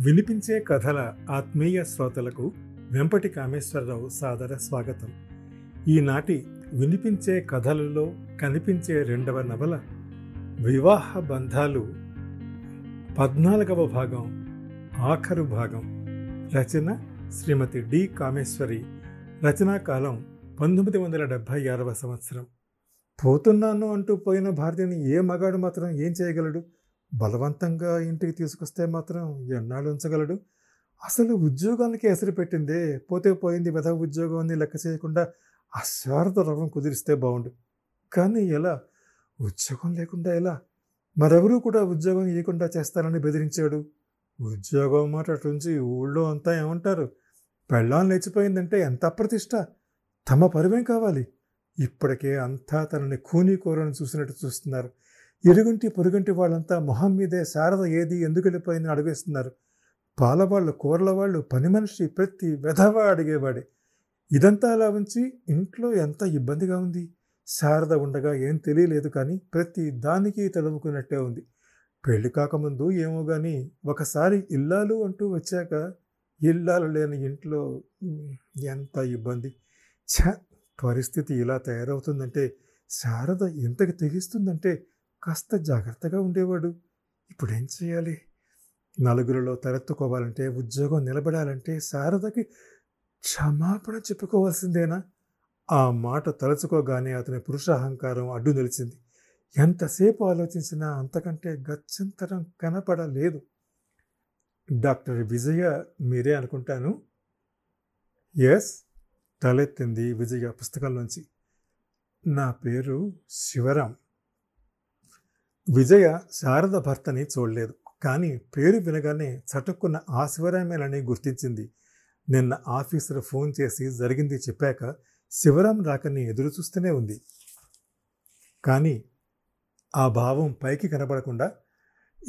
వినిపించే కథల ఆత్మీయ శ్రోతలకు వెంపటి కామేశ్వరరావు సాదర స్వాగతం. ఈనాటి వినిపించే కథలలో కనిపించే రెండవ నవల వివాహ బంధాలు పద్నాలుగవ భాగం ఆఖరు భాగం. రచన శ్రీమతి డి కామేశ్వరి. రచనా కాలం పంతొమ్మిది వందల డెబ్భై ఆరవ సంవత్సరం. పోతున్నాను అంటూ పోయిన భార్యని ఏ మగాడు మాత్రం ఏం చేయగలడు? బలవంతంగా ఇంటికి తీసుకొస్తే మాత్రం ఎన్నాళ్ళు ఉంచగలడు? అసలు ఉద్యోగానికి ఎసరు పెట్టిందే పోతే పోయింది వెధ ఉద్యోగం అని లెక్క చేయకుండా అశారద రవం కుదిరిస్తే బాగుండు కానీ ఎలా? ఉద్యోగం లేకుండా ఎలా? మరెవరూ కూడా ఉద్యోగం ఇవ్వకుండా చేస్తారని బెదిరించాడు. ఉద్యోగం మాట అటుంచి ఊళ్ళో అంతా ఏమంటారు? పెళ్ళాం లేచిపోయిందంటే ఎంత అప్రతిష్ట? తమ పరువేం కావాలి? ఇప్పటికే అంతా తనని కూనీ కూరని చూసినట్టు చూస్తున్నారు. ఇరుగుంటి పొరుగుంటి వాళ్ళంతా మొహం మీదే శారద ఏది ఎందుకు వెళ్ళిపోయిందని అడిగేస్తున్నారు. పాలవాళ్ళు కూరల వాళ్ళు పని మనిషి ప్రతి వెధవ అడిగేవాడే. ఇదంతా అలా ఉంచి ఇంట్లో ఎంత ఇబ్బందిగా ఉంది? శారద ఉండగా ఏం తెలియలేదు కానీ ప్రతి దానికి తడుముకున్నట్టే ఉంది. పెళ్ళి కాకముందు ఏమో కానీ ఒకసారి ఇల్లాలు అంటూ వచ్చాక ఇల్లాలు లేని ఇంట్లో ఎంత ఇబ్బంది? ఛ! పరిస్థితి ఇలా తయారవుతుందంటే శారద ఎంతకు తెగిస్తుందంటే కాస్త జాగ్రత్తగా ఉండేవాడు. ఇప్పుడు ఏం చేయాలి? నలుగురిలో తలెత్తుకోవాలంటే ఉద్యోగం నిలబడాలంటే శారదకి క్షమాపణ చెప్పుకోవాల్సిందేనా? ఆ మాట తలుచుకోగానే అతని పురుషాహంకారం అడ్డు నిలిచింది. ఎంతసేపు ఆలోచించినా అంతకంటే గత్యంతరం కనపడలేదు. డాక్టర్ విజయ మీరే అనుకుంటాను? ఎస్ తలెత్తింది విజయ పుస్తకంలోంచి. నా పేరు శివరాం. విజయ శారద భర్తని చూడలేదు. కానీ పేరు వినగానే చటుక్కున్న ఆశివరామేనని గుర్తించింది. నిన్న ఆఫీసర్ ఫోన్ చేసి జరిగింది చెప్పాక శివరాం రాకని ఎదురు చూస్తూనే ఉంది. కానీ ఆ భావం పైకి కనబడకుండా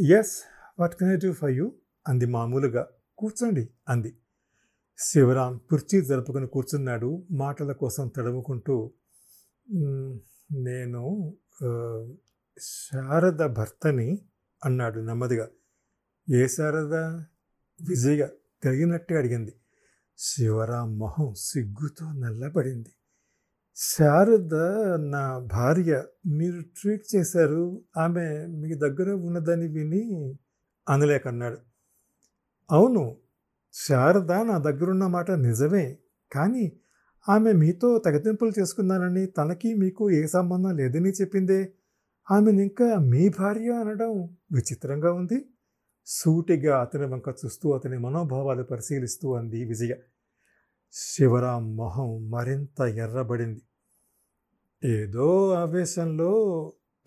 yes what can I do for you అంది మామూలుగా. కూర్చోండి అంది. శివరాం కుర్చీ జరుపుకుని కూర్చున్నాడు. మాటల కోసం తడుముకుంటూ నేను శారద భర్తని అన్నాడు నెమ్మదిగా. ఏ శారద? విజయ తిరిగినట్టే అడిగింది. శివరాం మొహం సిగ్గుతో నల్లబడింది. శారద నా భార్య మీరు ట్రీట్ చేశారు ఆమె మీ దగ్గర ఉన్నదని విని అనలేకన్నాడు. అవును శారద నా దగ్గరున్న మాట నిజమే కానీ ఆమె మీతో తెగతింపులు చేసుకున్నానని తనకి మీకు ఏ సంబంధం లేదని చెప్పిందే? ఆమెను ఇంకా మీ భార్య అనడం విచిత్రంగా ఉంది. సూటిగా అతని వంక చూస్తూ అతని మనోభావాలు పరిశీలిస్తూ అంది విజయ. శివరాం మొహం మరింత ఎర్రబడింది. ఏదో ఆవేశంలో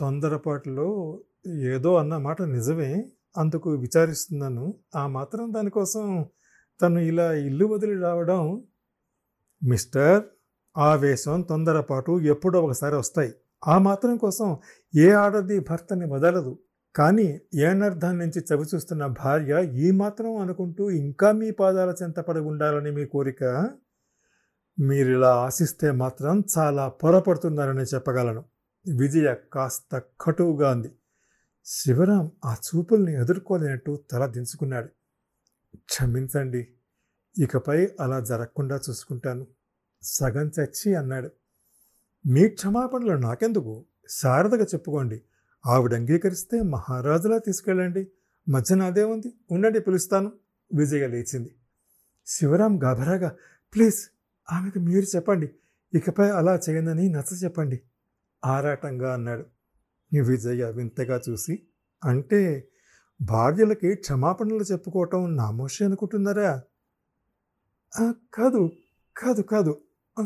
తొందరపాటులో ఏదో అన్న మాట నిజమే అందుకు విచారిస్తున్నాను. ఆ మాత్రం దానికోసం తను ఇలా ఇల్లు వదిలి రావడం మిస్టర్ ఆవేశం తొందరపాటు ఎప్పుడో ఒకసారి వస్తాయి. ఆ మాత్రం కోసం ఏ ఆడది భర్తని వదలదు. కానీ ఏనర్థం నుంచి చవి చూస్తున్న భార్య ఈ మాత్రం అనుకుంటూ ఇంకా మీ పాదాల చెంతపడి ఉండాలని మీ కోరిక? మీరు ఇలా ఆశిస్తే మాత్రం చాలా పొరపడుతున్నారని చెప్పగలను. విజయ కాస్త కటువుగా అంది. శివరాం ఆ చూపుల్ని ఎదుర్కోలేనట్టు తల దించుకున్నాడు. క్షమించండి ఇకపై అలా జరగకుండా చూసుకుంటాను. సగం చచ్చి అన్నాడు. మీ క్షమాపణలు నాకెందుకు? శారదగా చెప్పుకోండి. ఆవిడ అంగీకరిస్తే మహారాజులా తీసుకెళ్ళండి. మధ్య నాదే ఉంది. ఉండండి పిలుస్తాను. విజయ లేచింది. శివరాం గాభరాగా ప్లీజ్ ఆమెకు మీరు చెప్పండి. ఇకపై అలా చేయనని నచ్చ చెప్పండి. ఆరాటంగా అన్నాడు. విజయ వింతగా చూసి అంటే భార్యలకి క్షమాపణలు చెప్పుకోవటం నామోషి అనుకుంటున్నారా? కాదు కాదు కాదు.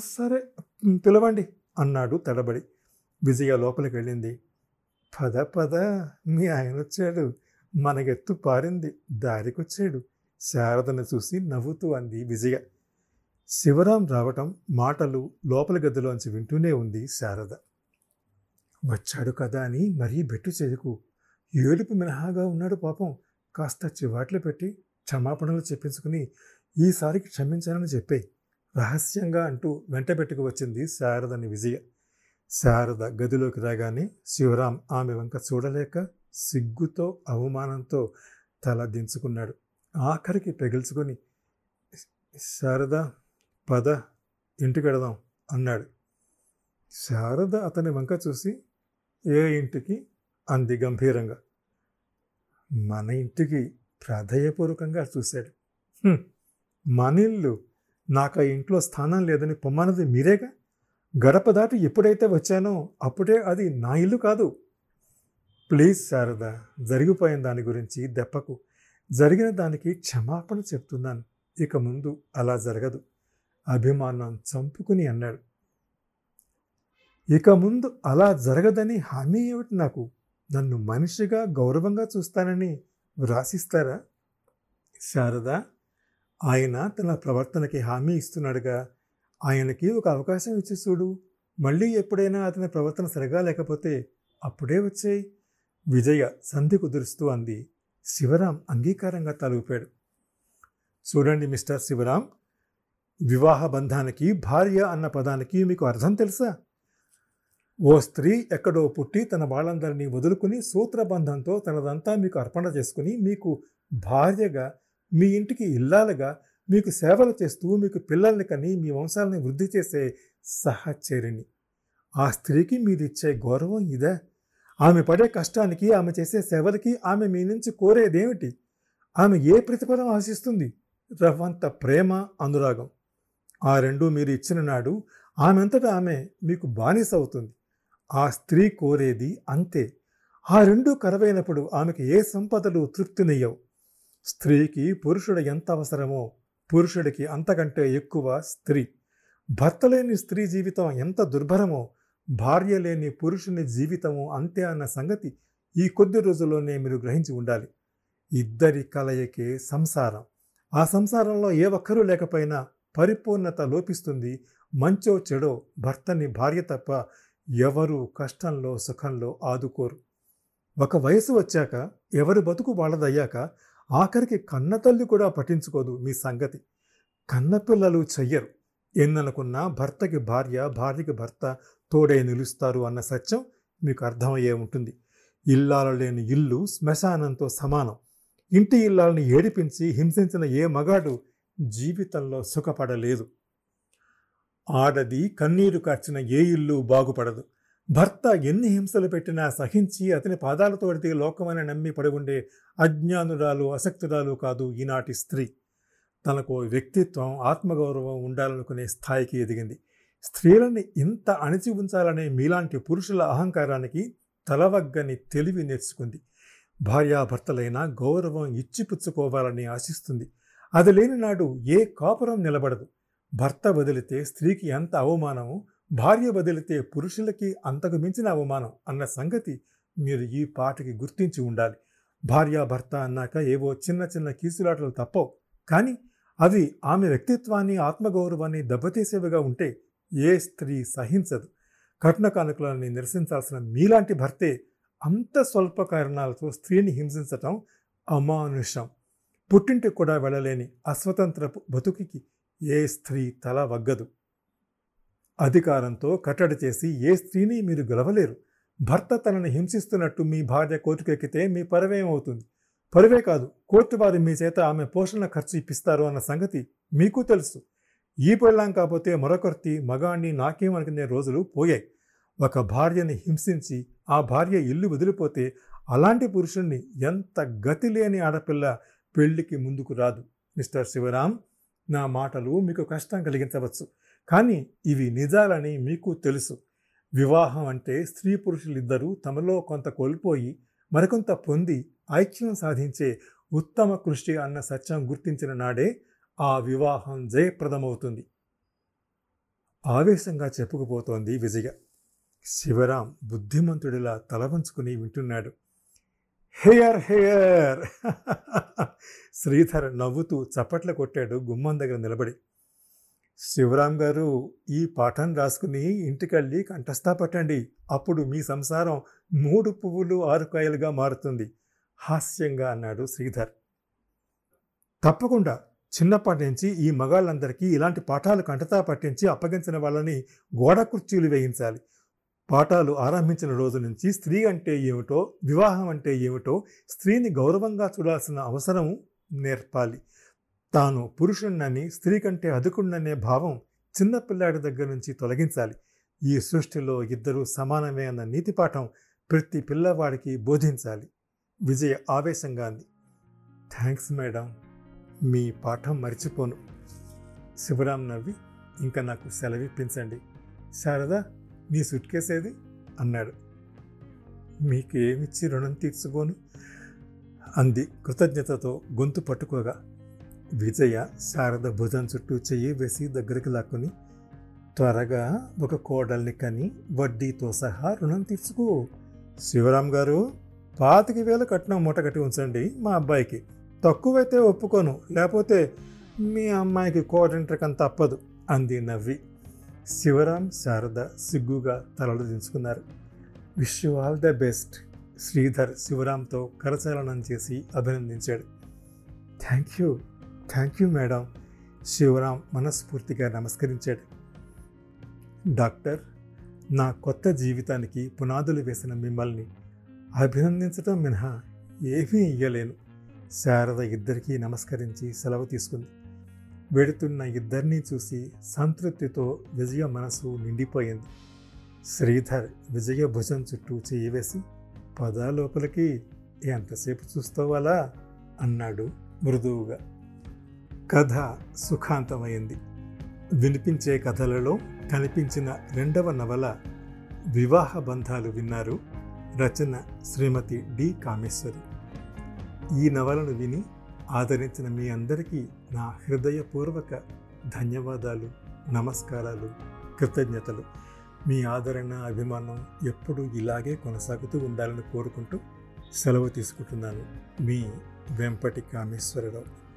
సరే పిలవండి. అన్నాడు తడబడి. విజయ లోపలికి వెళ్ళింది. పద పద మీ ఆయన వచ్చాడు. మనగెత్తు పారింది. దారికొచ్చాడు. శారదను చూసి నవ్వుతూ అంది విజయ. శివరాం రావటం మాటలు లోపల గదిలోంచి వింటూనే ఉంది శారద. వచ్చాడు కదా అని మరీ బెట్టు చేదుకు ఏడుపు మినహాగా ఉన్నాడు పాపం. కాస్త చివాట్లు పెట్టి క్షమాపణలు చెప్పించుకుని ఈసారికి క్షమించాలని చెప్పాయి. రహస్యంగా అంటూ వెంట పెట్టుకు వచ్చింది శారదని విజయ. శారద గదిలోకి రాగానే శివరాం ఆమె వంక చూడలేక సిగ్గుతో అవమానంతో తల దించుకున్నాడు. ఆఖరికి పెగిల్చుకొని శారద పద ఇంటికి వెడదాం అన్నాడు. శారద అతని వంక చూసి ఏ ఇంటికి? అంది గంభీరంగా. మన ఇంటికి ప్రాధేయపూర్వకంగా చూశాడు. మన ఇల్లు నాకు ఆ ఇంట్లో స్థానం లేదని పొమ్మన్నది మీరేగా? గడప దాటి ఎప్పుడైతే వచ్చానో అప్పుడే అది నా ఇల్లు కాదు. ప్లీజ్ శారద జరిగిపోయిన దాని గురించి దెప్పకు. జరిగిన దానికి క్షమాపణ చెప్తున్నాను. ఇక ముందు అలా జరగదు. అభిమానం చంపుకుని అన్నాడు. ఇక ముందు అలా జరగదని హామీ ఏమిటి నాకు? నన్ను మనిషిగా గౌరవంగా చూస్తానని వ్రాసిస్తారా? శారదా ఆయన తన ప్రవర్తనకి హామీ ఇస్తున్నాడుగా. ఆయనకి ఒక అవకాశం ఇచ్చి చూడు. మళ్ళీ ఎప్పుడైనా అతని ప్రవర్తన సరిగా లేకపోతే అప్పుడే వచ్చేయి. విజయ సంధి కుదురుస్తూ అంది. శివరాం అంగీకారంగా తలూపాడు. చూడండి మిస్టర్ శివరాం. వివాహ బంధానికి భార్య అన్న పదానికి మీకు అర్థం తెలుసా? ఓ స్త్రీ ఎక్కడో పుట్టి తన వాళ్ళందరినీ వదులుకుని సూత్రబంధంతో తనదంతా మీకు అర్పణ చేసుకుని మీకు భార్యగా మీ ఇంటికి ఇల్లాలుగా మీకు సేవలు చేస్తూ మీకు పిల్లల్ని కని మీ వంశాలని వృద్ధి చేసే సహచరిణి. ఆ స్త్రీకి మీరిచ్చే గౌరవం ఇదే. ఆమె పడే కష్టానికి ఆమె చేసే సేవలకి ఆమె మీ నుంచి కోరేదేమిటి? ఆమె ఏ ప్రతిఫలం ఆశిస్తుంది? రవ్వంత ప్రేమ అనురాగం. ఆ రెండు మీరు ఇచ్చిన నాడు ఆమెంతటా ఆమె మీకు బానిస అవుతుంది. ఆ స్త్రీ కోరేది అంతే. ఆ రెండు కరవైనప్పుడు ఆమెకు ఏ సంపదలు తృప్తినియ్యవు. స్త్రీకి పురుషుడు ఎంత అవసరమో పురుషుడికి అంతకంటే ఎక్కువ స్త్రీ. భర్త లేని స్త్రీ జీవితం ఎంత దుర్భరమో భార్య లేని పురుషుని జీవితము అంతే అన్న సంగతి ఈ కొద్ది రోజుల్లోనే మీరు గ్రహించి ఉండాలి. ఇద్దరి కలయికే సంసారం. ఆ సంసారంలో ఏ ఒక్కరూ లేకపోయినా పరిపూర్ణత లోపిస్తుంది. మంచో చెడో భర్తని భార్య తప్ప ఎవరు కష్టంలో సుఖంలో ఆదుకోరు. ఒక వయసు వచ్చాక ఎవరు బతుకు వాళ్ళదయ్యాక ఆఖరికి కన్నతల్లి కూడా పట్టించుకోదు మీ సంగతి. కన్నపిల్లలు చెయ్యరు. ఎన్ననుకున్నా భర్తకి భార్య భార్యకి భర్త తోడై నిలుస్తారు అన్న సత్యం మీకు అర్థమయ్యే ఉంటుంది. ఇల్లాలు లేని ఇల్లు శ్మశానంతో సమానం. ఇంటి ఇల్లాలని ఏడిపించి హింసించిన ఏ మగాడు జీవితంలో సుఖపడలేదు. ఆడది కన్నీరు కార్చిన ఏ ఇల్లు బాగుపడదు. భర్త ఎన్ని హింసలు పెట్టినా సహించి అతని పాదాలతో పడితే లోకమని నమ్మి పడుగుండే అజ్ఞానురాలు అసక్తురాలు కాదు ఈనాటి స్త్రీ. తనకు వ్యక్తిత్వం ఆత్మగౌరవం ఉండాలనుకునే స్థాయికి ఎదిగింది. స్త్రీలని ఇంత అణిచి ఉంచాలనే మీలాంటి పురుషుల అహంకారానికి తలవగ్గని తెలివి నేర్చుకుంది. భార్యాభర్తలైన గౌరవం ఇచ్చిపుచ్చుకోవాలని ఆశిస్తుంది. అది లేని నాడు ఏ కాపురం నిలబడదు. భర్త వదిలితే స్త్రీకి ఎంత అవమానమో భార్య వదిలితే పురుషులకి అంతకు మించిన అవమానం అన్న సంగతి మీరు ఈ పాటకి గుర్తించి ఉండాలి. భార్యాభర్త అన్నాక ఏవో చిన్న చిన్న కీసులాటలు తప్పవు. కానీ అవి ఆమె వ్యక్తిత్వాన్ని ఆత్మగౌరవాన్ని దెబ్బతీసేవిగా ఉంటే ఏ స్త్రీ సహించదు. కట్న కానుకలని నిరసించాల్సిన మీలాంటి భర్తే అంత స్వల్ప కారణాలతో స్త్రీని హింసించటం అమానుషం. పుట్టింటికి కూడా వెళ్ళలేని అస్వతంత్ర బతుకికి ఏ స్త్రీ తల వగ్గదు. అధికారంతో కట్టడి చేసి ఏ స్త్రీని మీరు గెలవలేరు. భర్త తనని హింసిస్తున్నట్టు మీ భార్య కోర్టుకెక్కితే మీ పరవేమవుతుంది పరువే కాదు కోర్టు వారు మీ చేత ఆమె పోషణ ఖర్చు ఇప్పిస్తారు అన్న సంగతి మీకు తెలుసు. ఈ పెళ్ళాం కాకపోతే మరొకరితి మగాణ్ణి నాకేమనుకునే రోజులు పోయాయి. ఒక భార్యని హింసించి ఆ భార్య ఇల్లు వదిలిపోతే అలాంటి పురుషుణ్ణి ఎంత గతి లేని ఆడపిల్ల పెళ్ళికి ముందుకు రాదు. మిస్టర్ శివరాం నా మాటలు మీకు కష్టం కలిగించవచ్చు. కానీ ఇవి నిజాలని మీకు తెలుసు. వివాహం అంటే స్త్రీ పురుషులిద్దరూ తమలో కొంత కోల్పోయి మరికొంత పొంది ఐక్యం సాధించే ఉత్తమ కృషి అన్న సత్యం గుర్తించిన నాడే ఆ వివాహం జయప్రదమవుతుంది. ఆవేశంగా చెప్పుకుపోతోంది విజయ. శివరాం బుద్ధిమంతుడిలా తలవంచుకుని వింటున్నాడు. Hair hair! శ్రీధర్ నవ్వుతూ చప్పట్లు కొట్టాడు గుమ్మం దగ్గర నిలబడి. శివరాం గారు ఈ పాఠం రాసుకుని ఇంటికెళ్ళి కంఠస్థా పట్టండి. అప్పుడు మీ సంసారం మూడు పువ్వులు ఆరు కాయలుగా మారుతుంది. హాస్యంగా అన్నాడు శ్రీధర్. తప్పకుండా. చిన్నప్పటి నుంచి ఈ మగాళ్ళందరికీ ఇలాంటి పాఠాలు కంఠతా పట్టించి అప్పగించిన వాళ్ళని గోడ కుర్చీలు వేయించాలి. పాఠాలు ఆరంభించిన రోజు నుంచి స్త్రీ అంటే ఏమిటో వివాహం అంటే ఏమిటో స్త్రీని గౌరవంగా చూడాల్సిన అవసరం నేర్పాలి. తాను పురుషుణ్ణని స్త్రీ కంటే అదుకుణ్ణనే భావం చిన్నపిల్లాడి దగ్గర నుంచి తొలగించాలి. ఈ సృష్టిలో ఇద్దరూ సమానమే అన్న నీతి పాఠం ప్రతి పిల్లవాడికి బోధించాలి. విజయ ఆవేశంగా అంది. Thanks madam. మీ పాఠం మర్చిపోను. శివరాం నవ్వి ఇంకా నాకు సెలవిప్పించండి. శారదా నీ సుట్కేసేది అన్నాడు. మీకు ఏమిచ్చి రుణం తీర్చుకోను? అంది కృతజ్ఞతతో గొంతు పట్టుకోగా. విజయ శారద భుజం చుట్టూ చెయ్యి వేసి దగ్గరికి లాక్కుని త్వరగా ఒక కోడల్ని కని వడ్డీతో సహా రుణం తీర్చుకో. శివరాం గారు పాతికి వేల కట్నం మూట కట్టి ఉంచండి మా అబ్బాయికి. తక్కువైతే ఒప్పుకోను లేకపోతే మీ అమ్మాయికి కోడంట్రకం తప్పదు అంది నవ్వి. శివరాం శారద సిగ్గుగా తలలు దించుకున్నారు. Wish all the best Sridhar శివరాంతో కరచాలనం చేసి అభినందించాడు. Thank you. Thank you madam. Sivaram మనస్ఫూర్తిగా నమస్కరించాడు. డాక్టర్ నా కొత్త జీవితానికి పునాదులు వేసిన మిమ్మల్ని అభినందించటం మినహా ఏమీ ఇయ్యలేను. శారద ఇద్దరికీ నమస్కరించి సెలవు తీసుకుంది. వెడుతున్న ఇద్దరినీ చూసి సంతృప్తితో విజయ మనసు నిండిపోయింది. శ్రీధర్ విజయ భుజం చుట్టూ చేయివేసి పదాలోపలికి పదా లోపలికి ఎంతసేపు చూస్తావాలా? అన్నాడు మృదువుగా. కథ సుఖాంతమైంది. వినిపించే కథలలో కనిపించిన రెండవ నవల వివాహ బంధాలు విన్నారు రచన శ్రీమతి డి కామేశ్వరి. ఈ నవలను విని ఆదరించిన మీ అందరికీ నా హృదయపూర్వక ధన్యవాదాలు నమస్కారాలు కృతజ్ఞతలు. మీ ఆదరణ అభిమానం ఎప్పుడూ ఇలాగే కొనసాగుతూ ఉండాలని కోరుకుంటూ సెలవు తీసుకుంటున్నాను మీ వెంపటి కామేశ్వరరావు.